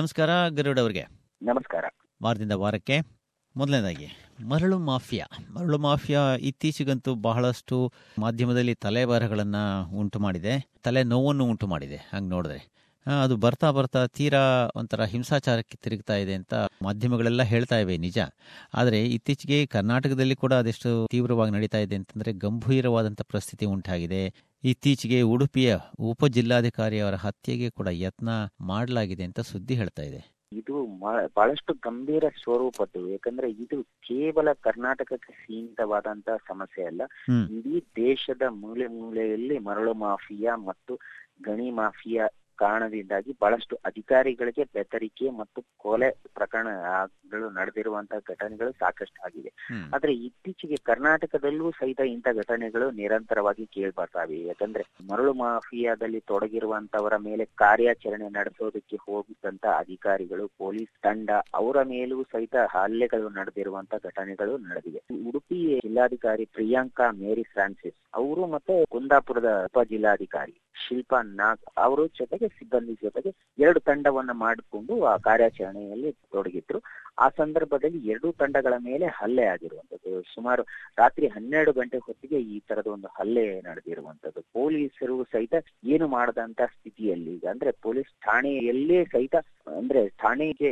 ನಮಸ್ಕಾರ ಗರುಡ್ ಅವರಿಗೆ. ನಮಸ್ಕಾರ. ವಾರದಿಂದ ವಾರಕ್ಕೆ ಮೊದಲನೇದಾಗಿ ಮರಳು ಮಾಫಿಯಾ. ಮರಳು ಮಾಫಿಯಾ ಇತ್ತೀಚೆಗಂತೂ ಬಹಳಷ್ಟು ಮಾಧ್ಯಮದಲ್ಲಿ ತಲೆಬಾರಗಳನ್ನು ಉಂಟು ಮಾಡಿದೆ ತಲೆ ನೋವನ್ನು ಉಂಟು ಮಾಡಿದೆ ಹಂಗೆ ನೋಡಿದ್ರೆ. ಅದು ಬರ್ತಾ ಬರ್ತಾ ತೀರಾ ಒಂಥರ ಹಿಂಸಾಚಾರಕ್ಕೆ ತಿರುಗ್ತಾ ಇದೆ ಅಂತ ಮಾಧ್ಯಮಗಳೆಲ್ಲ ಹೇಳ್ತಾ ಇವೆ ನಿಜ. ಆದರೆ ಇತ್ತೀಚೆಗೆ ಕರ್ನಾಟಕದಲ್ಲಿ ಕೂಡ ಅದೆಷ್ಟು ತೀವ್ರವಾಗಿ ನಡೀತಾ ಇದೆ ಅಂತಂದರೆ ಗಂಭೀರವಾದಂಥ ಪರಿಸ್ಥಿತಿ ಉಂಟಾಗಿದೆ. ಇತ್ತೀಚೆಗೆ ಉಡುಪಿಯ ಉಪ ಜಿಲ್ಲಾಧಿಕಾರಿಯವರ ಹತ್ಯೆಗೆ ಕೂಡ ಯತ್ನ ಮಾಡಲಾಗಿದೆ ಅಂತ ಸುದ್ದಿ ಹೇಳ್ತಾ ಇದೆ. ಇದು ಬಹಳಷ್ಟು ಗಂಭೀರ ಸ್ವರೂಪದ್ದು. ಯಾಕಂದ್ರೆ ಇದು ಕೇವಲ ಕರ್ನಾಟಕಕ್ಕೆ ಸೀಮಿತವಾದಂತ ಸಮಸ್ಯೆ ಅಲ್ಲ. ಇಡೀ ದೇಶದ ಮೂಲೆ ಮೂಲೆಯಲ್ಲಿ ಮರಳು ಮಾಫಿಯಾ ಮತ್ತು ಗಣಿ ಮಾಫಿಯಾ ಕಾರಣದಿಂದಾಗಿ ಬಹಳಷ್ಟು ಅಧಿಕಾರಿಗಳಿಗೆ ಬೆದರಿಕೆ ಮತ್ತು ಕೊಲೆ ಪ್ರಕರಣಗಳು ನಡೆದಿರುವಂತಹ ಘಟನೆಗಳು ಸಾಕಷ್ಟು ಆಗಿದೆ. ಆದ್ರೆ ಇತ್ತೀಚೆಗೆ ಕರ್ನಾಟಕದಲ್ಲೂ ಸಹಿತ ಇಂಥ ಘಟನೆಗಳು ನಿರಂತರವಾಗಿ ಕೇಳ್ಬರ್ತಾವೆ. ಯಾಕಂದ್ರೆ ಮರಳು ಮಾಫಿಯಾದಲ್ಲಿ ತೊಡಗಿರುವಂತವರ ಮೇಲೆ ಕಾರ್ಯಾಚರಣೆ ನಡೆಸೋದಕ್ಕೆ ಹೋಗಿದ್ದಂತ ಅಧಿಕಾರಿಗಳು ಪೊಲೀಸ್ ತಂಡ ಅವರ ಮೇಲೂ ಸಹಿತ ಹಲ್ಲೆಗಳು ನಡೆದಿರುವಂತ ಘಟನೆಗಳು ನಡೆದಿವೆ. ಉಡುಪಿ ಜಿಲ್ಲಾಧಿಕಾರಿ ಪ್ರಿಯಾಂಕಾ ಮೇರಿ ಫ್ರಾನ್ಸಿಸ್ ಅವರು ಮತ್ತೆ ಕುಂದಾಪುರದ ಉಪ ಜಿಲ್ಲಾಧಿಕಾರಿ. ಶಿಲ್ಪಾ, ನಾಗ್ ಅವರು ಜೊತೆಗೆ ಸಿಬ್ಬಂದಿ ಜೊತೆಗೆ ಎರಡು ತಂಡವನ್ನ ಮಾಡಿಕೊಂಡು ಆ ಕಾರ್ಯಾಚರಣೆಯಲ್ಲಿ ತೊಡಗಿದ್ರು. ಆ ಸಂದರ್ಭದಲ್ಲಿ ಎರಡೂ ತಂಡಗಳ ಮೇಲೆ ಹಲ್ಲೆ ಆಗಿರುವಂತದ್ದು ಸುಮಾರು ರಾತ್ರಿ ಹನ್ನೆರಡು ಗಂಟೆ ಹೊತ್ತಿಗೆ ಈ ತರದ ಒಂದು ಹಲ್ಲೆ ನಡೆದಿರುವಂತದ್ದು ಪೊಲೀಸರು ಸಹಿತ ಏನು ಮಾಡದಂತ ಸ್ಥಿತಿಯಲ್ಲಿ ಈಗ ಅಂದ್ರೆ ಪೊಲೀಸ್ ಠಾಣೆಯಲ್ಲೇ ಸಹಿತ, ಅಂದ್ರೆ ಠಾಣೆಗೆ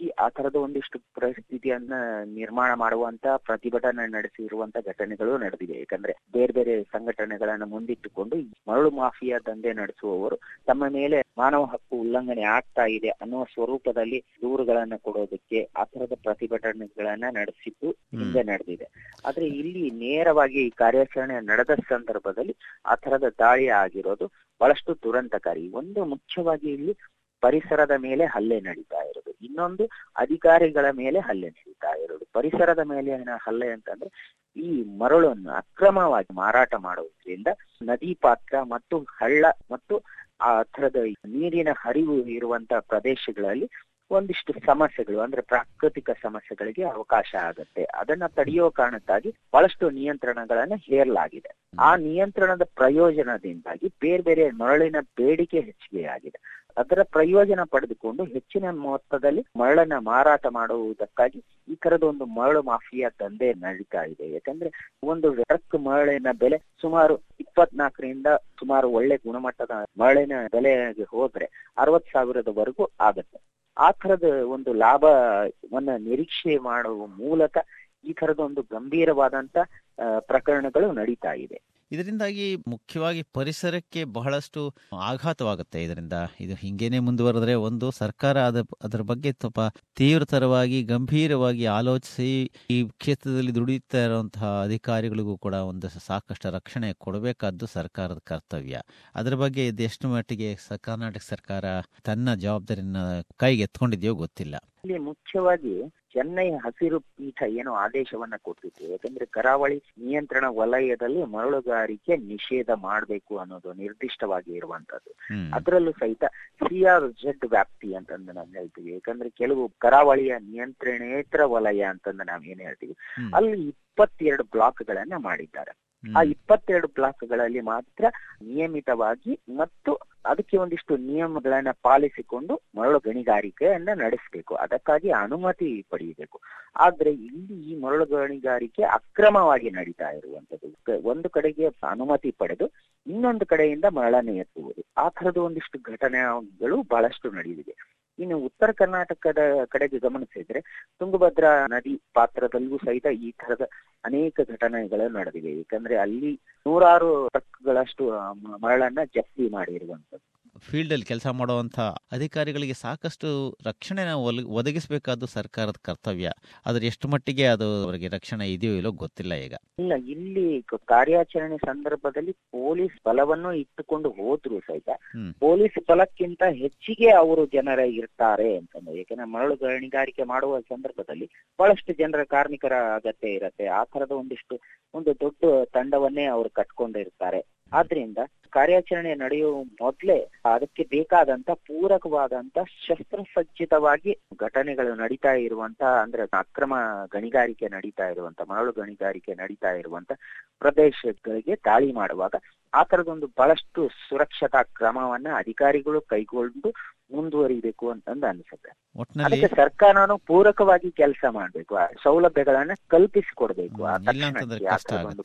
ನುಗ್ಗಿ ಆ ತರದ ಒಂದಿಷ್ಟು ಪರಿಸ್ಥಿತಿಯನ್ನ ನಿರ್ಮಾಣ ಮಾಡುವಂತ ಪ್ರತಿಭಟನೆ ನಡೆಸಿರುವಂತ ಘಟನೆಗಳು ನಡೆದಿವೆ ಯಾಕಂದ್ರೆ ಬೇರೆ ಬೇರೆ ಸಂಘಟನೆಗಳನ್ನ ಮುಂದಿಟ್ಟುಕೊಂಡು ಮರಳು ಮಾಫಿಯಾ ದಂಧೆ ನಡೆಸುವವರು ತಮ್ಮ ಮೇಲೆ ಮಾನವ ಹಕ್ಕು ಉಲ್ಲಂಘನೆ ಆಗ್ತಾ ಇದೆ ಅನ್ನುವ ಸ್ವರೂಪದಲ್ಲಿ ದೂರುಗಳನ್ನ ಕೊಡೋದಕ್ಕೆ ಆ ತರದ ಪ್ರತಿಭಟನೆಗಳನ್ನ ನಡೆಸಿದ್ದು ಹಿಂದೆ ನಡೆದಿದೆ. ಆದ್ರೆ ಇಲ್ಲಿ ನೇರವಾಗಿ ಈ ಕಾರ್ಯಾಚರಣೆ ನಡೆದ ಸಂದರ್ಭದಲ್ಲಿ ಆ ತರದ ದಾಳಿ ಆಗಿರೋದು ಬಹಳಷ್ಟು ದುರಂತಕಾರಿ. ಒಂದು ಮುಖ್ಯವಾಗಿ ಇಲ್ಲಿ ಪರಿಸರದ ಮೇಲೆ ಹಲ್ಲೆ ನಡೀತಾ ಇರೋದು. ಇನ್ನೊಂದು ಅಧಿಕಾರಿಗಳ ಮೇಲೆ ಹಲ್ಲೆ ನಡೀತಾ ಇರೋದು. ಪರಿಸರದ ಮೇಲೆ ಏನ ಹಲ್ಲೆ ಅಂತಂದ್ರೆ ಈ ಮರಳನ್ನು ಅಕ್ರಮವಾಗಿ ಮಾರಾಟ ಮಾಡುವುದರಿಂದ ನದಿ ಪಾತ್ರ ಮತ್ತು ಹಳ್ಳ ಮತ್ತು ಆ ಥರದ ನೀರಿನ ಹರಿವು ಇರುವಂತ ಪ್ರದೇಶಗಳಲ್ಲಿ ಒಂದಿಷ್ಟು ಸಮಸ್ಯೆಗಳು ಅಂದ್ರೆ ಪ್ರಾಕೃತಿಕ ಸಮಸ್ಯೆಗಳಿಗೆ ಅವಕಾಶ ಆಗುತ್ತೆ. ಅದನ್ನ ತಡೆಯೋ ಕಾರಣಕ್ಕಾಗಿ ಬಹಳಷ್ಟು ನಿಯಂತ್ರಣಗಳನ್ನ ಹೇರಲಾಗಿದೆ. ಆ ನಿಯಂತ್ರಣದ ಪ್ರಯೋಜನದಿಂದಾಗಿ ಬೇರೆ ಬೇರೆ ಮರಳಿನ ಬೇಡಿಕೆ ಹೆಚ್ಚಿಗೆ ಆಗಿದೆ ಅದರ ಪ್ರಯೋಜನ ಪಡೆದುಕೊಂಡು ಹೆಚ್ಚಿನ ಮೊತ್ತದಲ್ಲಿ ಮರಳನ್ನ ಮಾರಾಟ ಮಾಡುವುದಕ್ಕಾಗಿ ಈ ತರದ ಒಂದು ಮರಳು ಮಾಫಿಯಾ ದಂಧೆ ನಡೀತಾ ಇದೆ. ಯಾಕಂದ್ರೆ ಒಂದು ಟ್ರಕ್ ಮರಳಿನ ಬೆಲೆ ಸುಮಾರು ಇಪ್ಪತ್ನಾಲ್ಕರಿಂದ ಸುಮಾರು ಒಳ್ಳೆ ಗುಣಮಟ್ಟದ ಮರಳಿನ ಬೆಲೆಗೆ ಹೋದ್ರೆ ಅರವತ್ ಸಾವಿರದವರೆಗೂ ಆಗತ್ತೆ. ಆ ತರದ ಒಂದು ಲಾಭವನ್ನ ನಿರೀಕ್ಷೆ ಮಾಡುವ ಮೂಲಕ ಈ ತರದ ಒಂದು ಗಂಭೀರವಾದಂತ ಪ್ರಕರಣಗಳು ನಡೀತಾ ಇದೆ. ಇದರಿಂದಾಗಿ ಮುಖ್ಯವಾಗಿ ಪರಿಸರಕ್ಕೆ ಬಹಳಷ್ಟು ಆಘಾತವಾಗುತ್ತೆ. ಇದರಿಂದ ಇದು ಹಿಂಗೇನೆ ಮುಂದುವರೆದ್ರೆ ಒಂದು ಸರ್ಕಾರ ಅದ, ಅದರ ಬಗ್ಗೆ ಸ್ವಲ್ಪ ತೀವ್ರತರವಾಗಿ, ಗಂಭೀರವಾಗಿ ಆಲೋಚಿಸಿ ಈ ಕ್ಷೇತ್ರದಲ್ಲಿ ದುಡಿಯುತ್ತಾ ಇರುವಂತಹ ಅಧಿಕಾರಿಗಳಿಗೂ ಕೂಡ ಒಂದು ಸಾಕಷ್ಟು ರಕ್ಷಣೆ ಕೊಡಬೇಕಾದ್ದು ಸರ್ಕಾರದ ಕರ್ತವ್ಯ. ಅದರ ಬಗ್ಗೆ ಇದೆಷ್ಟು ಮಟ್ಟಿಗೆ ಕರ್ನಾಟಕ ಸರ್ಕಾರ ತನ್ನ ಜವಾಬ್ದಾರಿಯನ್ನು ಕೈಗೆ ಎತ್ಕೊಂಡಿದೆಯೋ ಗೊತ್ತಿಲ್ಲ. ಇಲ್ಲಿ ಮುಖ್ಯವಾಗಿ ಚೆನ್ನೈ ಹಸಿರು ಪೀಠ ಏನೋ ಆದೇಶವನ್ನ ಕೊಟ್ಟಿತ್ತು. ಯಾಕಂದ್ರೆ ಕರಾವಳಿ ನಿಯಂತ್ರಣ ವಲಯದಲ್ಲಿ ಮರಳುಗಾರಿಕೆ ನಿಷೇಧ ಮಾಡಬೇಕು ಅನ್ನೋದು ನಿರ್ದಿಷ್ಟವಾಗಿ ಇರುವಂತದ್ದು. ಅದರಲ್ಲೂ ಸಹಿತ ಸಿ ಆರ್ ಜೆಡ್ ವ್ಯಾಪ್ತಿ ಅಂತಂದು ನಾವು ಹೇಳ್ತೀವಿ. ಯಾಕಂದ್ರೆ ಕೆಲವು ಕರಾವಳಿಯ ನಿಯಂತ್ರಣೇತರ ವಲಯ ಅಂತಂದು ನಾವ್ ಏನ್ ಹೇಳ್ತೀವಿ. ಅಲ್ಲಿ ಇಪ್ಪತ್ತೆರಡು ಬ್ಲಾಕ್ ಗಳನ್ನ ಮಾಡಿದ್ದಾರೆ ಆ ಇಪ್ಪತ್ತೆರಡು ಇಪ್ಪತ್ತೆರಡು ಬ್ಲಾಕ್ಗಳಲ್ಲಿ ಮಾತ್ರ ನಿಯಮಿತವಾಗಿ ಮತ್ತು ಅದಕ್ಕೆ ಒಂದಿಷ್ಟು ನಿಯಮಗಳನ್ನ ಪಾಲಿಸಿಕೊಂಡು ಮರಳು ಗಣಿಗಾರಿಕೆಯನ್ನ ನಡೆಸಬೇಕು. ಅದಕ್ಕಾಗಿ ಅನುಮತಿ ಪಡೆಯಬೇಕು. ಆದ್ರೆ ಇಲ್ಲಿ ಈ ಮರಳು ಗಣಿಗಾರಿಕೆ ಅಕ್ರಮವಾಗಿ ನಡೀತಾ ಇರುವಂತದ್ದು ಒಂದು ಕಡೆಗೆ ಅನುಮತಿ ಪಡೆದು ಇನ್ನೊಂದು ಕಡೆಯಿಂದ ಮರಳನ್ನು ಎತ್ತುವುದು. ಆ ತರದ ಒಂದಿಷ್ಟು ಘಟನೆಗಳು ಬಹಳಷ್ಟು ನಡೆದಿದೆ. ಇನ್ನು ಉತ್ತರ ಕರ್ನಾಟಕದ ಕಡೆಗೆ ಗಮನಿಸಿದ್ರೆ ತುಂಗಭದ್ರಾ ನದಿ ಪಾತ್ರದಲ್ಲೂ ಸಹಿತ ಈ ತರದ ಅನೇಕ ಘಟನೆಗಳು ನಡೆದಿವೆ. ಯಾಕಂದ್ರೆ ಅಲ್ಲಿ ನೂರಾರು ಟ್ರಕ್ಗಳಷ್ಟು ಮರಳನ್ನ ಜಪ್ತಿ ಮಾಡಿರುವಂತದ್ದು ಫೀಲ್ಡ್ ಅಲ್ಲಿ ಕೆಲಸ ಮಾಡುವಂಥ ಅಧಿಕಾರಿಗಳಿಗೆ ಸಾಕಷ್ಟು ರಕ್ಷಣೆ ಒದಗಿಸಬೇಕಾದ್ದು ಸರ್ಕಾರದ ಕರ್ತವ್ಯ. ಆದ್ರೆ ಎಷ್ಟು ಮಟ್ಟಿಗೆ ಅದು ಅವರಿಗೆ ರಕ್ಷಣೆ ಇದೆಯೋ ಇಲ್ಲೋ ಗೊತ್ತಿಲ್ಲ ಈಗ. ಇಲ್ಲ ಇಲ್ಲಿ ಕಾರ್ಯಾಚರಣೆ ಸಂದರ್ಭದಲ್ಲಿ ಪೊಲೀಸ್ ಬಲವನ್ನು ಇಟ್ಟುಕೊಂಡು ಹೋದ್ರು ಸಹಿತ ಪೊಲೀಸ್ ಬಲಕ್ಕಿಂತ ಹೆಚ್ಚಿಗೆ ಅವರು ಜನರ ಇರ್ತಾರೆ ಅಂತಂದ್ರೆ ಯಾಕಂದ್ರೆ ಮರಳು ಗಣಿಗಾರಿಕೆ ಮಾಡುವ ಸಂದರ್ಭದಲ್ಲಿ ಬಹಳಷ್ಟು ಜನರ ಕಾರ್ಮಿಕರ ಅಗತ್ಯ ಇರುತ್ತೆ. ಆ ತರದ ಒಂದಿಷ್ಟು ಒಂದು ದೊಡ್ಡ ತಂಡವನ್ನೇ ಅವರು ಕಟ್ಕೊಂಡಿರ್ತಾರೆ. ಆದ್ರಿಂದ ಕಾರ್ಯಾಚರಣೆ ನಡೆಯುವ ಮೊದಲೇ ಅದಕ್ಕೆ ಬೇಕಾದಂತ ಪೂರಕವಾದಂತ ಶಸ್ತ್ರಸಜ್ಜಿತವಾಗಿ ಘಟನೆಗಳು ನಡೀತಾ ಇರುವಂತ ಅಂದ್ರೆ ಅಕ್ರಮ ಗಣಿಗಾರಿಕೆ ನಡೀತಾ ಇರುವಂತ ಮರಳು ಗಣಿಗಾರಿಕೆ ನಡೀತಾ ಇರುವಂತ ಪ್ರದೇಶಗಳಿಗೆ ದಾಳಿ ಮಾಡುವಾಗ ಆ ತರದೊಂದು ಬಹಳಷ್ಟು ಸುರಕ್ಷತಾ ಕ್ರಮವನ್ನ ಅಧಿಕಾರಿಗಳು ಕೈಗೊಂಡು ಮುಂದುವರಿಬೇಕು ಅಂತಂದು ಅನ್ಸುತ್ತೆ. ಅದಕ್ಕೆ ಸರ್ಕಾರನು ಪೂರಕವಾಗಿ ಕೆಲಸ ಮಾಡ್ಬೇಕು ಆ ಸೌಲಭ್ಯಗಳನ್ನ ಕಲ್ಪಿಸಿಕೊಡ್ಬೇಕು ಆ ತಕ್ಷಣ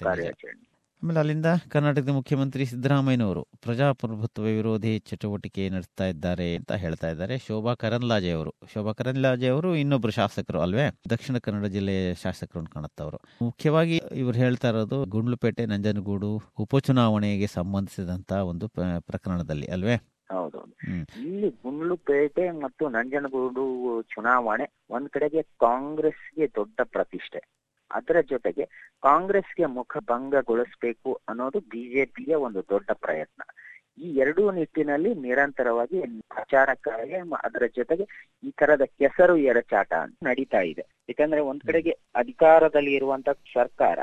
ಕಾರ್ಯಾಚರಣೆ. ಆಮೇಲೆ ಅಲ್ಲಿಂದ ಕರ್ನಾಟಕದ ಮುಖ್ಯಮಂತ್ರಿ ಸಿದ್ದರಾಮಯ್ಯನವರು ಪ್ರಜಾಪ್ರಭುತ್ವ ವಿರೋಧಿ ಚಟುವಟಿಕೆ ನಡೆಸ್ತಾ ಇದ್ದಾರೆ ಅಂತ ಹೇಳ್ತಾ ಇದ್ದಾರೆ. ಶೋಭಾ ಕರಂದ್ಲಾಜೆ ಅವರು. ಶೋಭಾ ಕರಂದ್ಲಾಜೆ ಅವರು ಇನ್ನೊಬ್ರು ಶಾಸಕರು ಅಲ್ವೇ? ದಕ್ಷಿಣ ಕನ್ನಡ ಜಿಲ್ಲೆಯ ಶಾಸಕರು ಅಂತ ಕಾಣುತ್ತವರು. ಮುಖ್ಯವಾಗಿ ಇವರು ಹೇಳ್ತಾ ಇರೋದು ಗುಂಡ್ಲುಪೇಟೆ ನಂಜನಗೂಡು ಉಪಚುನಾವಣೆಗೆ ಸಂಬಂಧಿಸಿದಂತ ಒಂದು ಪ್ರಕರಣದಲ್ಲಿ ಅಲ್ವೇ? ಹೌದೌದು ಹ್ಮ್. ಇಲ್ಲಿ ಗುಂಡ್ಲುಪೇಟೆ ಮತ್ತು ನಂಜನಗೂಡು ಚುನಾವಣೆ ಒಂದ್ ಕಡೆಗೆ ಕಾಂಗ್ರೆಸ್ಗೆ ದೊಡ್ಡ ಪ್ರತಿಷ್ಠೆ. ಅದರ ಜೊತೆಗೆ ಕಾಂಗ್ರೆಸ್ಗೆ ಮುಖಭಂಗಗೊಳಿಸಬೇಕು ಅನ್ನೋದು ಬಿಜೆಪಿಯ ಒಂದು ದೊಡ್ಡ ಪ್ರಯತ್ನ. ಈ ಎರಡೂ ನಿಟ್ಟಿನಲ್ಲಿ ನಿರಂತರವಾಗಿ ಪ್ರಚಾರಕ್ಕಾಗಿ ಅದರ ಜೊತೆಗೆ ಈ ತರದ ಕೆಸರು ಎರಚಾಟ ನಡೀತಾ ಇದೆ. ಯಾಕಂದ್ರೆ ಒಂದ್ ಕಡೆಗೆ ಅಧಿಕಾರದಲ್ಲಿ ಇರುವಂತ ಸರ್ಕಾರ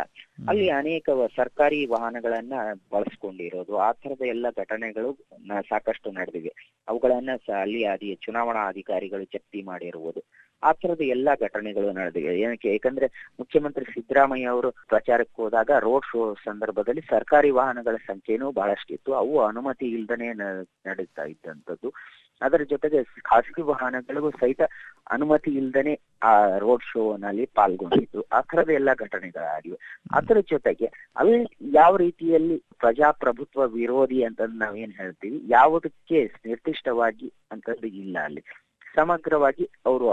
ಅಲ್ಲಿ ಅನೇಕ ಸರ್ಕಾರಿ ವಾಹನಗಳನ್ನ ಬಳಸ್ಕೊಂಡಿರೋದು ಆ ತರದ ಎಲ್ಲ ಘಟನೆಗಳು ಸಾಕಷ್ಟು ನಡೆದಿವೆ. ಅವುಗಳನ್ನ ಅಲ್ಲಿ ಅದಿ ಚುನಾವಣಾ ಅಧಿಕಾರಿಗಳು ಜಪ್ತಿ ಮಾಡಿರುವುದು. ಆ ತರದ ಎಲ್ಲಾ ಘಟನೆಗಳು ನಡೆದಿವೆ ಏನಕ್ಕೆ? ಯಾಕಂದ್ರೆ ಮುಖ್ಯಮಂತ್ರಿ ಸಿದ್ದರಾಮಯ್ಯ ಅವರು ಪ್ರಚಾರಕ್ಕೆ ಹೋದಾಗ ರೋಡ್ ಶೋ ಸಂದರ್ಭದಲ್ಲಿ ಸರ್ಕಾರಿ ವಾಹನಗಳ ಸಂಖ್ಯೆನೂ ಬಹಳಷ್ಟಿತ್ತು. ಅವು ಅನುಮತಿ ಇಲ್ದನೆ ನಡೀತಾ ಇದ್ದಂಥದ್ದು. ಅದರ ಜೊತೆಗೆ ಖಾಸಗಿ ವಾಹನಗಳಿಗೂ ಸಹಿತ ಅನುಮತಿ ಇಲ್ದನೆ ಆ ರೋಡ್ ಶೋ ನಲ್ಲಿ ಪಾಲ್ಗೊಂಡಿದ್ದು. ಆ ತರದ ಎಲ್ಲಾ ಘಟನೆಗಳಾಗಿವೆ. ಅದರ ಜೊತೆಗೆ ಅಲ್ಲಿ ಯಾವ ರೀತಿಯಲ್ಲಿ ಪ್ರಜಾಪ್ರಭುತ್ವ ವಿರೋಧಿ ಅಂತಂದು ನಾವೇನ್ ಹೇಳ್ತೀವಿ? ಯಾವುದಕ್ಕೆ ನಿರ್ದಿಷ್ಟವಾಗಿ ಅಂತದ್ದು ಇಲ್ಲ ಅಲ್ಲಿ. ಸಮಗ್ರವಾಗಿ ಅವರು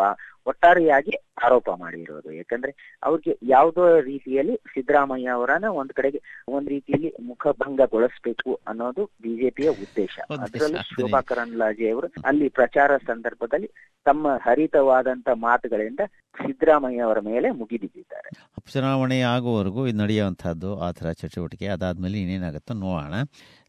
ಒಟ್ಟಾರೆಯಾಗಿ ಆರೋಪ ಮಾಡಿರೋದು. ಯಾಕಂದ್ರೆ ಅವ್ರಿಗೆ ಯಾವುದೋ ರೀತಿಯಲ್ಲಿ ಸಿದ್ದರಾಮಯ್ಯ ಅವರನ್ನ ಒಂದ್ ಕಡೆಗೆ ಒಂದ್ ರೀತಿಯಲ್ಲಿ ಮುಖಭಂಗಗೊಳಿಸಬೇಕು ಅನ್ನೋದು ಬಿಜೆಪಿಯ ಉದ್ದೇಶ. ಅದ್ರಲ್ಲಿ ಅದರಲ್ಲೂ. ಅದು ಶೋಭಾ ಕರಂದ್ಲಾಜೆ ಅವರು ಅಲ್ಲಿ ಪ್ರಚಾರ ಸಂದರ್ಭದಲ್ಲಿ ತಮ್ಮ ಹರಿತವಾದಂತ ಮಾತುಗಳಿಂದ ಸಿದ್ದರಾಮಯ್ಯ ಅವರ ಮೇಲೆ ಮುಗಿಬಿದ್ದಿದ್ದಾರೆ ಉಪಚುನಾವಣೆ ಆಗುವವರೆಗೂ ಇದು ನಡೆಯುವಂತಹದ್ದು ಆ ತರ ಚಟುವಟಿಕೆ. ಅದಾದ್ಮೇಲೆ ಇನ್ನೇನಾಗುತ್ತೋ ನೋಡೋಣ.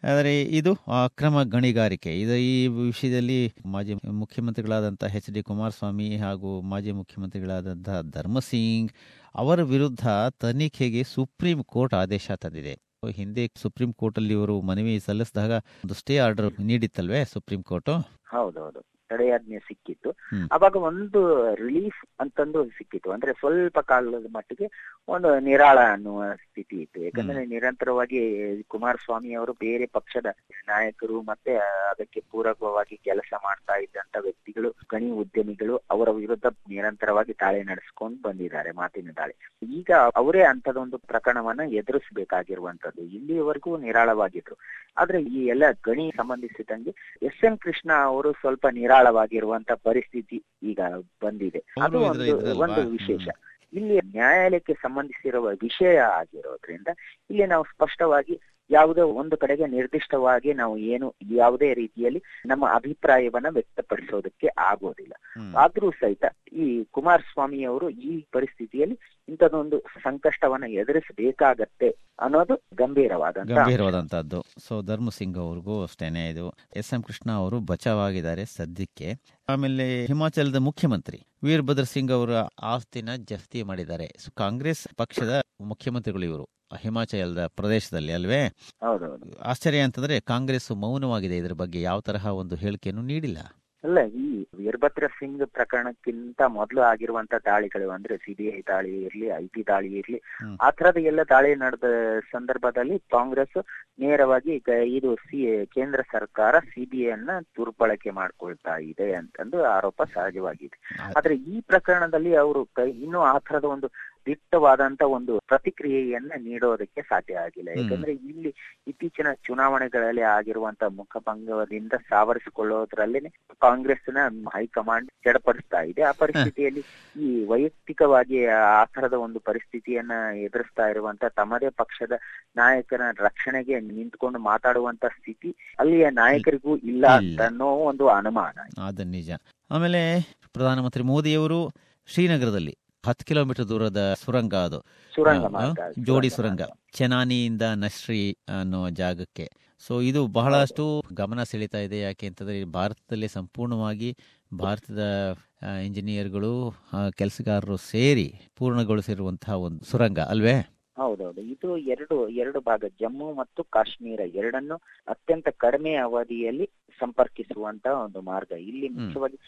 ಆದರೆ ಇದು ಅಕ್ರಮ ಗಣಿಗಾರಿಕೆ. ಇದು ಈ ವಿಷಯದಲ್ಲಿ ಮಾಜಿ ಮುಖ್ಯಮಂತ್ರಿಗಳಾದಂತಹ ಎಚ್ ಡಿ ಕುಮಾರಸ್ವಾಮಿ ಹಾಗೂ ಮಾಜಿ ಮುಖ್ಯಮಂತ್ರಿಗಳಾದಂತಹ ಧರ್ಮಸಿಂಗ್ ಅವರ ವಿರುದ್ಧ ತನಿಖೆಗೆ ಸುಪ್ರೀಂ ಕೋರ್ಟ್ ಆದೇಶ ತಂದಿದೆ. ಹಿಂದೆ ಸುಪ್ರೀಂ ಕೋರ್ಟ್ ಅಲ್ಲಿ ಇವರು ಮನವಿ ಸಲ್ಲಿಸಿದಾಗ ಒಂದು ಸ್ಟೇ ಆರ್ಡರ್ ನೀಡಿತ್ತಲ್ವೇ ಸುಪ್ರೀಂ ಕೋರ್ಟ್? ಹೌದೌದು. ತಡೆಯಾಜ್ಞೆ ಸಿಕ್ಕಿತ್ತು. ಅವಾಗ ಒಂದು ರಿಲೀಫ್ ಅಂತಂದು ಸಿಕ್ಕಿತ್ತು. ಅಂದ್ರೆ ಸ್ವಲ್ಪ ಕಾಲದ ಮಟ್ಟಿಗೆ ಒಂದು ನಿರಾಳ ಅನ್ನುವ ಸ್ಥಿತಿ ಇತ್ತು. ಯಾಕಂದ್ರೆ ನಿರಂತರವಾಗಿ ಕುಮಾರಸ್ವಾಮಿ ಅವರು ಬೇರೆ ಪಕ್ಷದ ನಾಯಕರು ಮತ್ತೆ ಅದಕ್ಕೆ ಪೂರಕವಾಗಿ ಕೆಲಸ ಮಾಡ್ತಾ ಇದ್ದಂತ ವ್ಯಕ್ತಿಗಳು ಗಣಿ ಉದ್ಯಮಿಗಳು ಅವರ ವಿರುದ್ಧ ನಿರಂತರವಾಗಿ ತಾಳೆ ನಡೆಸ್ಕೊಂಡು ಬಂದಿದ್ದಾರೆ ಮಾತಿನ ದಾಳಿ. ಈಗ ಅವರೇ ಅಂತದೊಂದು ಪ್ರಕರಣವನ್ನ ಎದುರಿಸಬೇಕಾಗಿರುವಂತದ್ದು ಇಲ್ಲಿಯವರೆಗೂ ನಿರಾಳವಾಗಿದ್ರು. ಆದ್ರೆ ಈ ಎಲ್ಲ ಗಣಿ ಸಂಬಂಧಿಸಿದಂಗೆ ಎಸ್ ಎಂ ಕೃಷ್ಣ ಅವರು ಸ್ವಲ್ಪ ನಿರಾಳವಾಗಿರುವಂತ ಪರಿಸ್ಥಿತಿ ಈಗ ಬಂದಿದೆ. ಅದು ಒಂದು ಒಂದು ವಿಶೇಷ. ಇಲ್ಲಿ ನ್ಯಾಯಾಲಯಕ್ಕೆ ಸಂಬಂಧಿಸಿರುವ ವಿಷಯ ಆಗಿರೋದ್ರಿಂದ ಇಲ್ಲಿ ನಾವು ಸ್ಪಷ್ಟವಾಗಿ ಯಾವುದೋ ಒಂದು ಕಡೆಗೆ ನಿರ್ದಿಷ್ಟವಾಗಿ ನಾವು ಏನು ಯಾವುದೇ ರೀತಿಯಲ್ಲಿ ನಮ್ಮ ಅಭಿಪ್ರಾಯವನ್ನ ವ್ಯಕ್ತಪಡಿಸೋದಕ್ಕೆ ಆಗೋದಿಲ್ಲ. ಆದ್ರೂ ಸಹಿತ ಈ ಕುಮಾರಸ್ವಾಮಿ ಅವರು ಈ ಪರಿಸ್ಥಿತಿಯಲ್ಲಿ ಇಂಥದೊಂದು ಸಂಕಷ್ಟವನ್ನ ಎದುರಿಸಬೇಕಾಗತ್ತೆ ಅನ್ನೋದು ಗಂಭೀರವಾದಂತ ಗಂಭೀರವಾದಂತಹದ್ದು. ಸೊ ಧರ್ಮಸಿಂಗ್ ಅವ್ರಿಗೂ ಅಷ್ಟೇನೆ ಇದು. ಎಸ್ ಎಂ ಕೃಷ್ಣ ಅವರು ಬಚಾವಾಗಿದ್ದಾರೆ ಸದ್ಯಕ್ಕೆ. ಆಮೇಲೆ ಹಿಮಾಚಲದ ಮುಖ್ಯಮಂತ್ರಿ ವೀರಭದ್ರ ಸಿಂಗ್ ಅವರ ಆಸ್ತಿನ ಜಪ್ತಿ ಮಾಡಿದ್ದಾರೆ. ಸೊ ಕಾಂಗ್ರೆಸ್ ಪಕ್ಷದ ಮುಖ್ಯಮಂತ್ರಿಗಳು ಇವರು. ಹಿಮಾಚಲದ ಪ್ರದೇಶದಲ್ಲಿ ಅಲ್ವೇ? ಹೌದೌದು. ಆಶ್ಚರ್ಯ ಅಂತಂದ್ರೆ ಕಾಂಗ್ರೆಸ್ ಮೌನವಾಗಿದೆ ಇದರ ಬಗ್ಗೆ ಯಾವ ತರಹ ಒಂದು ಹೇಳಿಕೆಯನ್ನು ನೀಡಿಲ್ಲ. ಅಲ್ಲ ಈ ವೀರಭದ್ರ ಸಿಂಗ್ ಪ್ರಕರಣಕ್ಕಿಂತ ಮೊದಲು ಆಗಿರುವಂತ ದಾಳಿಗಳು ಅಂದ್ರೆ ಸಿಬಿಐ ದಾಳಿ ಇರ್ಲಿ ಐ ಟಿ ದಾಳಿ ಇರ್ಲಿ. ಆ ತರದ ಎಲ್ಲ ದಾಳಿ ನಡೆದ ಸಂದರ್ಭದಲ್ಲಿ ಕಾಂಗ್ರೆಸ್ ನೇರವಾಗಿ ಇದು ಸಿ ಕೇಂದ್ರ ಸರ್ಕಾರ ಸಿಬಿಐ ಅನ್ನ ದುರ್ಬಳಕೆ ಮಾಡ್ಕೊಳ್ತಾ ಇದೆ ಅಂತಂದು ಆರೋಪ ಸಹಜವಾಗಿದೆ. ಆದ್ರೆ ಈ ಪ್ರಕರಣದಲ್ಲಿ ಅವರು ಇನ್ನೂ ಆ ತರದ ಒಂದು ದಿಟ್ಟವಾದಂತ ಒಂದು ಪ್ರತಿಕ್ರಿಯೆಯನ್ನ ನೀಡೋದಕ್ಕೆ ಸಾಧ್ಯ ಆಗಿಲ್ಲ. ಯಾಕಂದ್ರೆ ಇಲ್ಲಿ ಇತ್ತೀಚಿನ ಚುನಾವಣೆಗಳಲ್ಲಿ ಆಗಿರುವಂತ ಮುಖಭಂಗದಿಂದ ಸಾವರಿಸಿಕೊಳ್ಳೋದ್ರಲ್ಲೇನೆ ಕಾಂಗ್ರೆಸ್ನ ಹೈಕಮಾಂಡ್ ಚಡಪಡಿಸ್ತಾ ಇದೆ. ಆ ಪರಿಸ್ಥಿತಿಯಲ್ಲಿ ಈ ವೈಯಕ್ತಿಕವಾಗಿ ಆ ತರದ ಒಂದು ಪರಿಸ್ಥಿತಿಯನ್ನ ಎದುರಿಸ್ತಾ ಇರುವಂತ ತಮ್ಮದೇ ಪಕ್ಷದ ನಾಯಕನ ರಕ್ಷಣೆಗೆ ನಿಂತ್ಕೊಂಡು ಮಾತಾಡುವಂತ ಸ್ಥಿತಿ ಅಲ್ಲಿಯ ನಾಯಕರಿಗೂ ಇಲ್ಲ ಇಲ್ಲ. ಅಂತ ಅನ್ನೋ ಒಂದು ಅನುಮಾನ. ಅದು ನಿಜ. ಆಮೇಲೆ ಪ್ರಧಾನಮಂತ್ರಿ ಮೋದಿಯವರು ಶ್ರೀನಗರದಲ್ಲಿ ಹತ್ತು ಕಿಲೋಮೀಟರ್ ದೂರದ ಸುರಂಗ ಅದು. ಸುರಂಗ ಜೋಡಿ ಸುರಂಗ ಚೆನಾನಿಯಿಂದ ನಶ್ರಿ ಅನ್ನೋ ಜಾಗಕ್ಕೆ. ಸೊ ಇದು ಬಹಳಷ್ಟು ಗಮನ ಸೆಳಿತಾ ಇದೆ. ಯಾಕೆ ಅಂತಂದ್ರೆ ಭಾರತದಲ್ಲಿ ಸಂಪೂರ್ಣವಾಗಿ ಭಾರತದ ಇಂಜಿನಿಯರ್ಗಳು ಕೆಲಸಗಾರರು ಸೇರಿ ಪೂರ್ಣಗೊಳಿಸಿರುವಂತಹ ಒಂದು ಸುರಂಗ ಅಲ್ವೇ? ಹೌದೌದು. ಇದು ಎರಡು ಎರಡು ಭಾಗ ಜಮ್ಮು ಮತ್ತು ಕಾಶ್ಮೀರ ಎರಡನ್ನು ಅತ್ಯಂತ ಕಡಿಮೆ ಅವಧಿಯಲ್ಲಿ ಸಂಪರ್ಕಿಸುವಂತ ಒಂದು ಮಾರ್ಗ. ಇಲ್ಲಿ ಮುಖ್ಯವಾಗಿ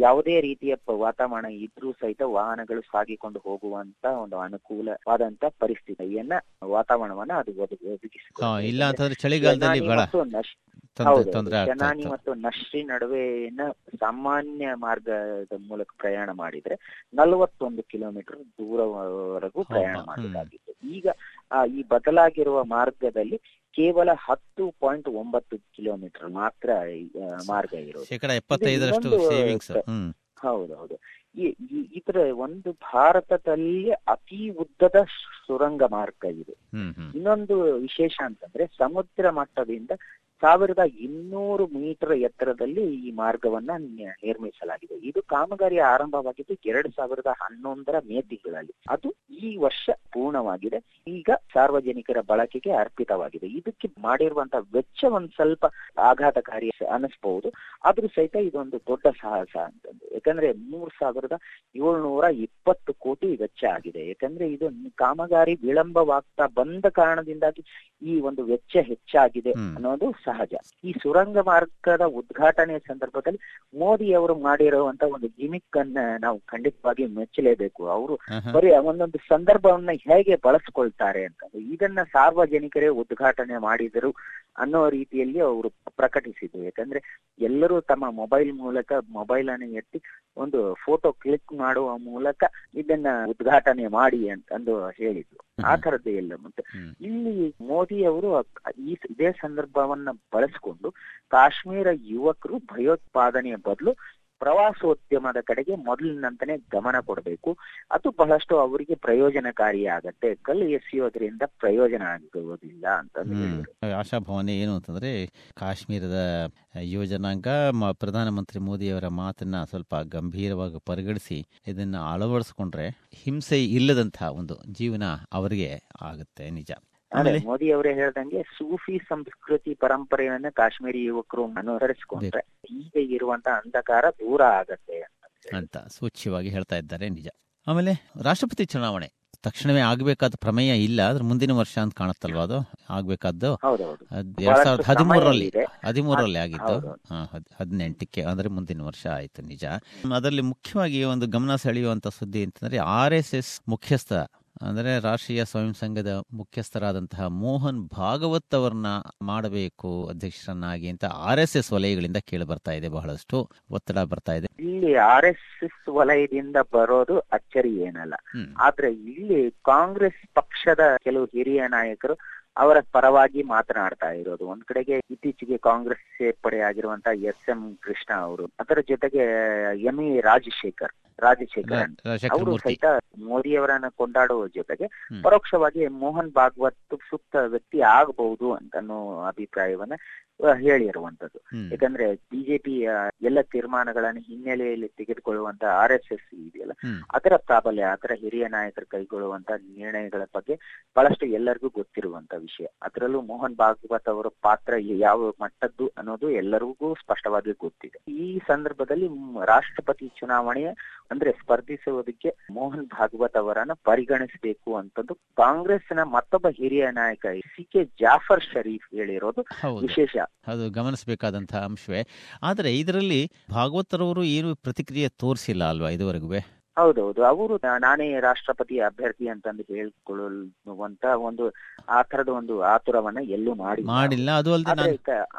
ಯಾವುದೇ ರೀತಿಯ ವಾತಾವರಣ ಇದ್ರೂ ಸಹಿತ ವಾಹನಗಳು ಸಾಗಿಕೊಂಡು ಹೋಗುವಂತ ಒಂದು ಅನುಕೂಲವಾದಂತ ಪರಿಸ್ಥಿತಿಯನ್ನ ವಾತಾವರಣವನ್ನ ಅದು ಒದಗಿ- ಇಲ್ಲ ಅಂತಂದ್ರೆ ಚಳಿಗಾಲದಲ್ಲಿ ಬಹಳ ಮತ್ತು ನಶ್ರಿ ನಡುವೆನ ಸಾಮಾನ್ಯ ಮಾರ್ಗದ ಮೂಲಕ ಪ್ರಯಾಣ ಮಾಡಿದ್ರೆ ನಲವತ್ತೊಂದು ಕಿಲೋಮೀಟರ್ ದೂರವರೆಗೂ ಪ್ರಯಾಣ? ಮಾಡಬೇಕಾಗಿತ್ತು ಈಗ ಆ, ಈ ಬದಲಾಗಿರುವ ಮಾರ್ಗದಲ್ಲಿ ಕೇವಲ ಹತ್ತು ಪಾಯಿಂಟ್ ಒಂಬತ್ತು ಕಿಲೋಮೀಟರ್ ಮಾತ್ರ ಮಾರ್ಗ ಇರೋದು. ಶೇಕಡ ಹೌದು ಇದರ ಒಂದು ಭಾರತದಲ್ಲಿ ಅತಿ ಉದ್ದದ ಸುರಂಗ ಮಾರ್ಗ ಇದು. ಇನ್ನೊಂದು ವಿಶೇಷ ಅಂತಂದ್ರೆ ಸಮುದ್ರ ಮಟ್ಟದಿಂದ ಸಾವಿರದ ಇನ್ನೂರು ಮೀಟರ್ ಎತ್ತರದಲ್ಲಿ ಈ ಮಾರ್ಗವನ್ನ ನಿರ್ಮಿಸಲಾಗಿದೆ. ಇದು ಕಾಮಗಾರಿ ಆರಂಭವಾಗಿದ್ದು ಎರಡ್ ಸಾವಿರದ ಹನ್ನೊಂದರ ಮೇ ತಿಂಗಳಲ್ಲಿ. ಅದು ಈ ವರ್ಷ ಪೂರ್ಣವಾಗಿದೆ. ಈಗ ಸಾರ್ವಜನಿಕರ ಬಳಕೆಗೆ ಅರ್ಪಿತವಾಗಿದೆ. ಇದಕ್ಕೆ ಮಾಡಿರುವಂತಹ ವೆಚ್ಚ ಒಂದ್ ಸ್ವಲ್ಪ ಆಘಾತಕಾರಿ ಅನಿಸ್ಬಹುದು. ಆದ್ರೂ ಸಹಿತ ಇದೊಂದು ದೊಡ್ಡ ಸಾಹಸ ಅಂತಂದು ಯಾಕಂದ್ರೆ ಮೂರ್ ಸಾವಿರದ ಏಳ್ನೂರ ಇಪ್ಪತ್ತು ಕೋಟಿ ವೆಚ್ಚ ಆಗಿದೆ. ಯಾಕಂದ್ರೆ ಇದು ಕಾಮಗಾರಿ ವಿಳಂಬವಾಗ್ತಾ ಬಂದ ಕಾರಣದಿಂದಾಗಿ ಈ ಒಂದು ವೆಚ್ಚ ಹೆಚ್ಚಾಗಿದೆ ಅನ್ನೋದು ಸಹಜ. ಈ ಸುರಂಗ ಮಾರ್ಗದ ಉದ್ಘಾಟನೆಯ ಸಂದರ್ಭದಲ್ಲಿ ಮೋದಿ ಅವರು ಮಾಡಿರುವಂತ ಒಂದು ಗಿಮಿಕ್ ಅನ್ನ ನಾವು ಖಂಡಿತವಾಗಿ ಮೆಚ್ಚಲೇಬೇಕು. ಅವರು. ಬರೀ ಒಂದೊಂದು ಸಂದರ್ಭವನ್ನ ಹೇಗೆ ಬಳಸ್ಕೊಳ್ತಾರೆ ಅಂತ ಇದನ್ನ ಸಾರ್ವಜನಿಕರೇ ಉದ್ಘಾಟನೆ ಮಾಡಿದರು ಅನ್ನೋ ರೀತಿಯಲ್ಲಿ ಅವರು ಪ್ರಕಟಿಸಿದ್ರು ಯಾಕಂದ್ರೆ ಎಲ್ಲರೂ ತಮ್ಮ ಮೊಬೈಲ್ ಮೂಲಕ ಮೊಬೈಲ್ ಅನ್ನು ಎತ್ತಿ ಒಂದು ಫೋಟೋ ಕ್ಲಿಕ್ ಮಾಡುವ ಮೂಲಕ ಇದನ್ನ ಉದ್ಘಾಟನೆ ಮಾಡಿ ಅಂತಂದು ಹೇಳಿದ್ರು. ಆ ತರದ್ದು ಎಲ್ಲ ಮತ್ತೆ ಇಲ್ಲಿ ಮೋದಿ ಅವರು ಈ ಇದೇ ಸಂದರ್ಭವನ್ನ ಬಳಸಿಕೊಂಡು ಕಾಶ್ಮೀರ ಯುವಕರು ಭಯೋತ್ಪಾದನೆಯ ಬದಲು ಪ್ರವಾಸೋದ್ಯಮದ ಕಡೆಗೆ ಮೊದಲಿನಂತಾನೆ ಗಮನ ಕೊಡಬೇಕು. ಅದು ಬಹಳಷ್ಟು ಅವರಿಗೆ ಪ್ರಯೋಜನಕಾರಿ ಆಗತ್ತೆ ಕಲ್ಲು ಎಸೆಯೋದ್ರಿಂದ ಪ್ರಯೋಜನ ಆಗುವುದಿಲ್ಲ ಅಂತ ಆಶಾ ಆಶಾಭಾವನೆ ಏನು ಅಂತಂದ್ರೆ ಕಾಶ್ಮೀರದ ಯೋಜನಾಂಗ ಪ್ರಧಾನಮಂತ್ರಿ ಮೋದಿ ಪ್ರಧಾನಮಂತ್ರಿ ಮೋದಿಯವರ ಮಾತನ್ನ ಸ್ವಲ್ಪ ಗಂಭೀರವಾಗಿ ಪರಿಗಣಿಸಿ ಇದನ್ನ ಅಳವಡಿಸ್ಕೊಂಡ್ರೆ ಹಿಂಸೆ ಇಲ್ಲದಂತಹ ಒಂದು ಜೀವನ ಅವರಿಗೆ ಆಗುತ್ತೆ ನಿಜ. ಆಮೇಲೆ ಮೋದಿ ಅವರೇ ಹೇಳ್ದಂಗೆ ಸೂಫಿ ಸಂಸ್ಕೃತಿ ಪರಂಪರೆಯನ್ನ ಕಾಶ್ಮೀರಿ ಯುವಕರು ಅನುಸರಿಸಿಕೊಂಡ್ರೆ ಈಗ ಇರುವಂತ ಅಂಧಕಾರ ದೂರ ಆಗತ್ತೆ ಅಂತ ಸೂಚ್ಯವಾಗಿ ಹೇಳ್ತಾ ಇದ್ದಾರೆ ನಿಜ. ಆಮೇಲೆ ರಾಷ್ಟ್ರಪತಿ ಚುನಾವಣೆ. ತಕ್ಷಣವೇ ಆಗಬೇಕಾದ ಪ್ರಮೇಯ ಇಲ್ಲ ಆದ್ರೆ ಮುಂದಿನ ವರ್ಷ ಅಂತ ಕಾಣುತ್ತಲ್ವಾ ಅದು? ಆಗ್ಬೇಕಾದ್ದು? ಎರಡ್ ಸಾವಿರದ ಹದಿಮೂರರಲ್ಲಿ. ಹದಿಮೂರರಲ್ಲಿ ಹದ್- ಹದಿನೆಂಟಕ್ಕೆ ಅಂದ್ರೆ ಮುಂದಿನ ವರ್ಷ ಆಯ್ತು ನಿಜ. ಅದರಲ್ಲಿ ಮುಖ್ಯವಾಗಿ ಒಂದು ಗಮನ ಸೆಳೆಯುವಂತ ಸುದ್ದಿ ಅಂತಂದ್ರೆ ಆರ್ ಎಸ್ ಎಸ್ ಮುಖ್ಯಸ್ಥ ಅಂದ್ರೆ ರಾಷ್ಟ್ರೀಯ ಸ್ವಯಂ ಸಂಘದ ಮುಖ್ಯಸ್ಥರಾದಂತಹ ಮೋಹನ್ ಭಾಗವತ್ ಅವರನ್ನ ಮಾಡಬೇಕು ಅಧ್ಯಕ್ಷರನ್ನಾಗಿ ಅಂತ ಆರ್ ಎಸ್ ಎಸ್ ವಲಯಗಳಿಂದ ಕೇಳಿ ಬರ್ತಾ ಇದೆ ಬಹಳಷ್ಟು ಒತ್ತಡ ಬರ್ತಾ ಇದೆ. ಇಲ್ಲಿ ಆರ್ ಎಸ್ ಎಸ್ ವಲಯದಿಂದ ಬರೋದು ಅಚ್ಚರಿ ಏನಲ್ಲ. ಆದ್ರೆ ಇಲ್ಲಿ ಕಾಂಗ್ರೆಸ್ ಪಕ್ಷದ ಕೆಲವು ಹಿರಿಯ ನಾಯಕರು ಅವರ ಪರವಾಗಿ ಮಾತನಾಡ್ತಾ ಇರೋದು. ಒಂದ್ ಕಡೆಗೆ ಇತ್ತೀಚೆಗೆ ಕಾಂಗ್ರೆಸ್ ಸೇರ್ಪಡೆ ಆಗಿರುವಂತಹ ಎಸ್ ಎಂ ಕೃಷ್ಣ ಅವರು ಅದರ ಜೊತೆಗೆ ಎಂ ಇ ರಾಜಶೇಖರ್. ರಾಜಶೇಖರ್ ಅಂತ ರಾಜಶೇಖರ ಅವರು ಸಹಿತ ಮೋದಿಯವರನ್ನ ಕೊಂಡಾಡುವ ಜೊತೆಗೆ ಪರೋಕ್ಷವಾಗಿ ಮೋಹನ್ ಭಾಗವತ್ ಸೂಕ್ತ ವ್ಯಕ್ತಿ ಆಗಬಹುದು ಅಂತನ್ನೋ ಅಭಿಪ್ರಾಯವನ್ನ ಹೇಳಿರುವಂತದ್ದು ಯಾಕಂದ್ರೆ ಬಿಜೆಪಿ ಎಲ್ಲ ತೀರ್ಮಾನಗಳನ್ನು ಹಿನ್ನೆಲೆಯಲ್ಲಿ ತೆಗೆದುಕೊಳ್ಳುವಂತ ಆರ್ ಎಸ್ ಎಸ್ ಇದೆಯಲ್ಲ ಅದರ ಪ್ರಾಬಲ್ಯ ಅದರ ಹಿರಿಯ ನಾಯಕರು ಕೈಗೊಳ್ಳುವಂತ ನಿರ್ಣಯಗಳ ಬಗ್ಗೆ ಬಹಳಷ್ಟು ಎಲ್ಲರಿಗೂ ಗೊತ್ತಿರುವಂತ ವಿಷಯ. ಅದರಲ್ಲೂ ಮೋಹನ್ ಭಾಗವತ್ ಅವರ ಪಾತ್ರ ಯಾವ ಮಟ್ಟದ್ದು ಅನ್ನೋದು ಎಲ್ಲರಿಗೂ ಸ್ಪಷ್ಟವಾಗಿ ಗೊತ್ತಿದೆ. ಈ ಸಂದರ್ಭದಲ್ಲಿ ರಾಷ್ಟ್ರಪತಿ ಚುನಾವಣೆಯ ಅಂದ್ರೆ ಸ್ಪರ್ಧಿಸುವುದಕ್ಕೆ ಮೋಹನ್ ಭಾಗವತ್ ಅವರನ್ನ ಪರಿಗಣಿಸಬೇಕು ಅಂತದ್ದು. ಕಾಂಗ್ರೆಸ್ನ ಮತ್ತೊಬ್ಬ ಹಿರಿಯ ನಾಯಕ ಸಿ ಕೆ ಜಾಫರ್ ಶರೀಫ್ ಹೇಳಿರೋದು ವಿಶೇಷ. ಅದು ಗಮನಿಸಬೇಕಾದಂತಹ ಅಂಶವೇ. ಆದರೆ ಇದರಲ್ಲಿ ಭಾಗವತರವರು ಏನು ಪ್ರತಿಕ್ರಿಯೆ ತೋರಿಸಿಲ್ಲ ಅಲ್ವಾ ಇದುವರೆಗೂ? ಹೌದೌದು. ಅವರು ನಾನೇ ರಾಷ್ಟ್ರಪತಿ ಅಭ್ಯರ್ಥಿ ಅಂತಂದು ಹೇಳ್ಕೊಳ್ಳುವಂತ ಒಂದು ಆ ತರದ ಒಂದು ಆತುರವನ್ನ ಎಲ್ಲೂ ಮಾಡಿ ಮಾಡಿಲ್ಲ. ಅದು ಅಲ್ಲದೆ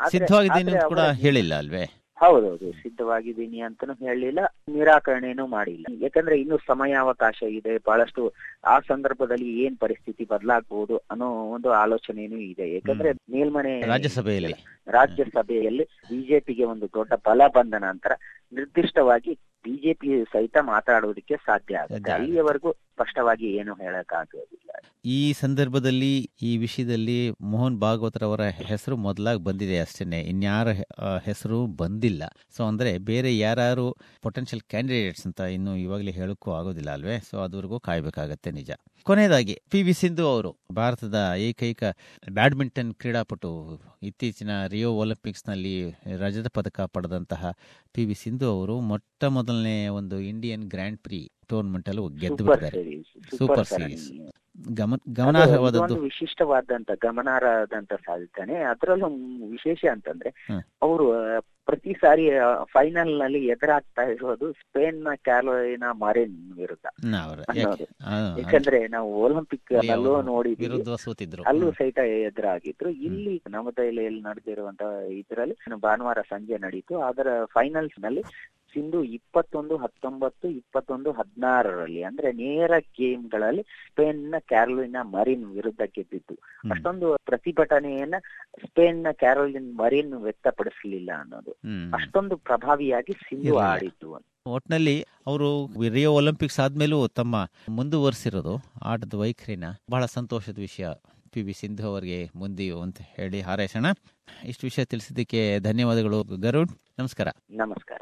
ಸಿದ್ಧವಾಗಿದ್ದೀನಿ ಕೂಡ ಹೇಳಿಲ್ಲ ಅಲ್ವೇ? ಹೌದೌದು. ಸಿದ್ಧವಾಗಿದ್ದೀನಿ ಅಂತಾನು ಹೇಳಿಲ್ಲ. ನಿರಾಕರಣೆನೂ ಮಾಡಿಲ್ಲ. ಯಾಕಂದ್ರೆ ಇನ್ನು ಸಮಯಾವಕಾಶ ಇದೆ ಬಹಳಷ್ಟು ಆ ಸಂದರ್ಭದಲ್ಲಿ ಏನ್ ಪರಿಸ್ಥಿತಿ ಬದಲಾಗಬಹುದು ಅನ್ನೋ ಒಂದು ಆಲೋಚನೆನೂ ಇದೆ. ಯಾಕಂದ್ರೆ ಮೇಲ್ಮನೆ ರಾಜ್ಯಸಭೆಯಲ್ಲಿ ರಾಜ್ಯಸಭೆಯಲ್ಲಿ ಬಿಜೆಪಿಗೆ ಒಂದು ದೊಡ್ಡ ಬಲ ಬಂದ ನಂತರ ನಿರ್ದಿಷ್ಟವಾಗಿ ಬಿಜೆಪಿ ಸಹಿತ ಮಾತಾಡೋದಕ್ಕೆ ಸಾಧ್ಯ ಆಗುತ್ತೆ. ಅಲ್ಲಿಯವರೆಗೂ ಸ್ಪಷ್ಟವಾಗಿ ಏನು ಹೇಳಕ್ಕಾಗೋದಿಲ್ಲ ಈ ಸಂದರ್ಭದಲ್ಲಿ ಈ ವಿಷಯದಲ್ಲಿ ಮೋಹನ್ ಭಾಗವತರವರ ಹೆಸರು ಮೊದಲಾಗಿ ಬಂದಿದೆ ಅಷ್ಟೇನೆ. ಇನ್ಯಾರ ಹೆಸರು ಬಂದಿಲ್ಲ. ಸೊ ಅಂದ್ರೆ ಬೇರೆ ಯಾರು ಪೊಟೆನ್ಷಿಯಲ್ ಕ್ಯಾಂಡಿಡೇಟ್ಸ್ ಅಂತ ಇನ್ನು ಇವಾಗಲೇ ಹೇಳಕ್ಕೂ ಆಗೋದಿಲ್ಲ ಅಲ್ವೇ? ಸೊ ಅದುವರೆಗೂ ಕಾಯಬೇಕಾಗತ್ತೆ ನಿಜ. ಕೊನೆಯದಾಗಿ ಪಿ ವಿ ಸಿಂಧು ಅವರು ಭಾರತದ ಏಕೈಕ ಬ್ಯಾಡ್ಮಿಂಟನ್ ಕ್ರೀಡಾಪಟು ಇತ್ತೀಚಿನ ರಿಯೋ ಒಲಿಂಪಿಕ್ಸ್ನಲ್ಲಿ ರಜತ ಪದಕ ಪಡೆದಂತಹ ಪಿ ವಿ ಸಿಂಧು ಅವರು ಮೊಟ್ಟ ಮೊದಲನೇ ಒಂದು ಇಂಡಿಯನ್ ಗ್ರ್ಯಾಂಡ್ ಪ್ರಿ ಟೂರ್ನಮೆಂಟ್ ಅಲ್ಲಿ ಗೆದ್ದು ಬಿಟ್ಟಿದ್ದಾರೆ. ಸೂಪರ್ ಸೀರೀಸ್ ಗಮನಾರ್ಹವಾದದ್ದು? ವಿಶಿಷ್ಟವಾದಂತ ಗಮನಾರ್ಹದಂತ ಸಾಧಿತಾನೆ. ಅದರಲ್ಲೂ ವಿಶೇಷ ಅಂತಂದ್ರೆ ಅವರು ಪ್ರತಿ ಸಾರಿ ಫೈನಲ್ನಲ್ಲಿ ಎದುರಾಗ್ತಾ ಇರೋದು ಸ್ಪೇನ್ನ ಕ್ಯಾಲೋರಿನ ಮಾರಿನ್ ವಿರುದ್ಧ. ಯಾಕಂದ್ರೆ ನಾವು ಒಲಿಂಪಿಕ್ ಅಲ್ಲೂ ನಲ್ಲೂ ನೋಡಿದ್ವಿ. ಅಲ್ಲೂ. ಸಹಿತ ಎದುರಾಗಿದ್ರು. ಇಲ್ಲಿ ನವದೆಹಲಿಯಲ್ಲಿ ನಡೆದಿರುವಂತಹ ಇದರಲ್ಲಿ ಭಾನುವಾರ ಸಂಜೆ ನಡೀತು. ಅದರ ಫೈನಲ್ಸ್ನಲ್ಲಿ ಸಿಂಧು ಇಪ್ಪತ್ತೊಂದು ಹತ್ತೊಂಬತ್ತು ಇಪ್ಪತ್ತೊಂದು ಹದಿನಾರರಲ್ಲಿ ಅಂದ್ರೆ ನೇರ ಗೇಮ್ಗಳಲ್ಲಿ ಸ್ಪೇನ್ನ ಕ್ಯಾರೋಲಿನ ಮರಿನ್ ವಿರುದ್ಧ ಗೆದ್ದಿತ್ತು ಅಷ್ಟೊಂದು ಪ್ರತಿಭಟನೆಯನ್ನ ಸ್ಪೇನ್ನ ಕ್ಯಾರೋಲಿನ್ ಮರಿನ್ ವ್ಯಕ್ತಪಡಿಸಲಿಲ್ಲ ಅನ್ನೋದು. ಅಷ್ಟೊಂದು ಪ್ರಭಾವಿಯಾಗಿ ಸಿಂಧು ಆಡಿತ್ತು. ಒಟ್ನಲ್ಲಿ ಅವರು ರಿಯೋ ಒಲಿಂಪಿಕ್ಸ್ ಆದ್ಮೇಲೂ ತಮ್ಮ ಮುಂದುವರಿಸಿರೋದು ಆಟದ ವೈಖರಿನ ಬಹಳ ಸಂತೋಷದ ವಿಷಯ. ಪಿ ವಿ ಸಿಂಧು ಅವರಿಗೆ ಮುಂದೆಯು ಅಂತ ಹೇಳಿ ಹಾರೈಸೋಣ. ಇಷ್ಟು ವಿಷಯ ತಿಳಿಸಿದ್ದಕ್ಕೆ ಧನ್ಯವಾದಗಳು ಗರುಡ್. ನಮಸ್ಕಾರ. ನಮಸ್ಕಾರ.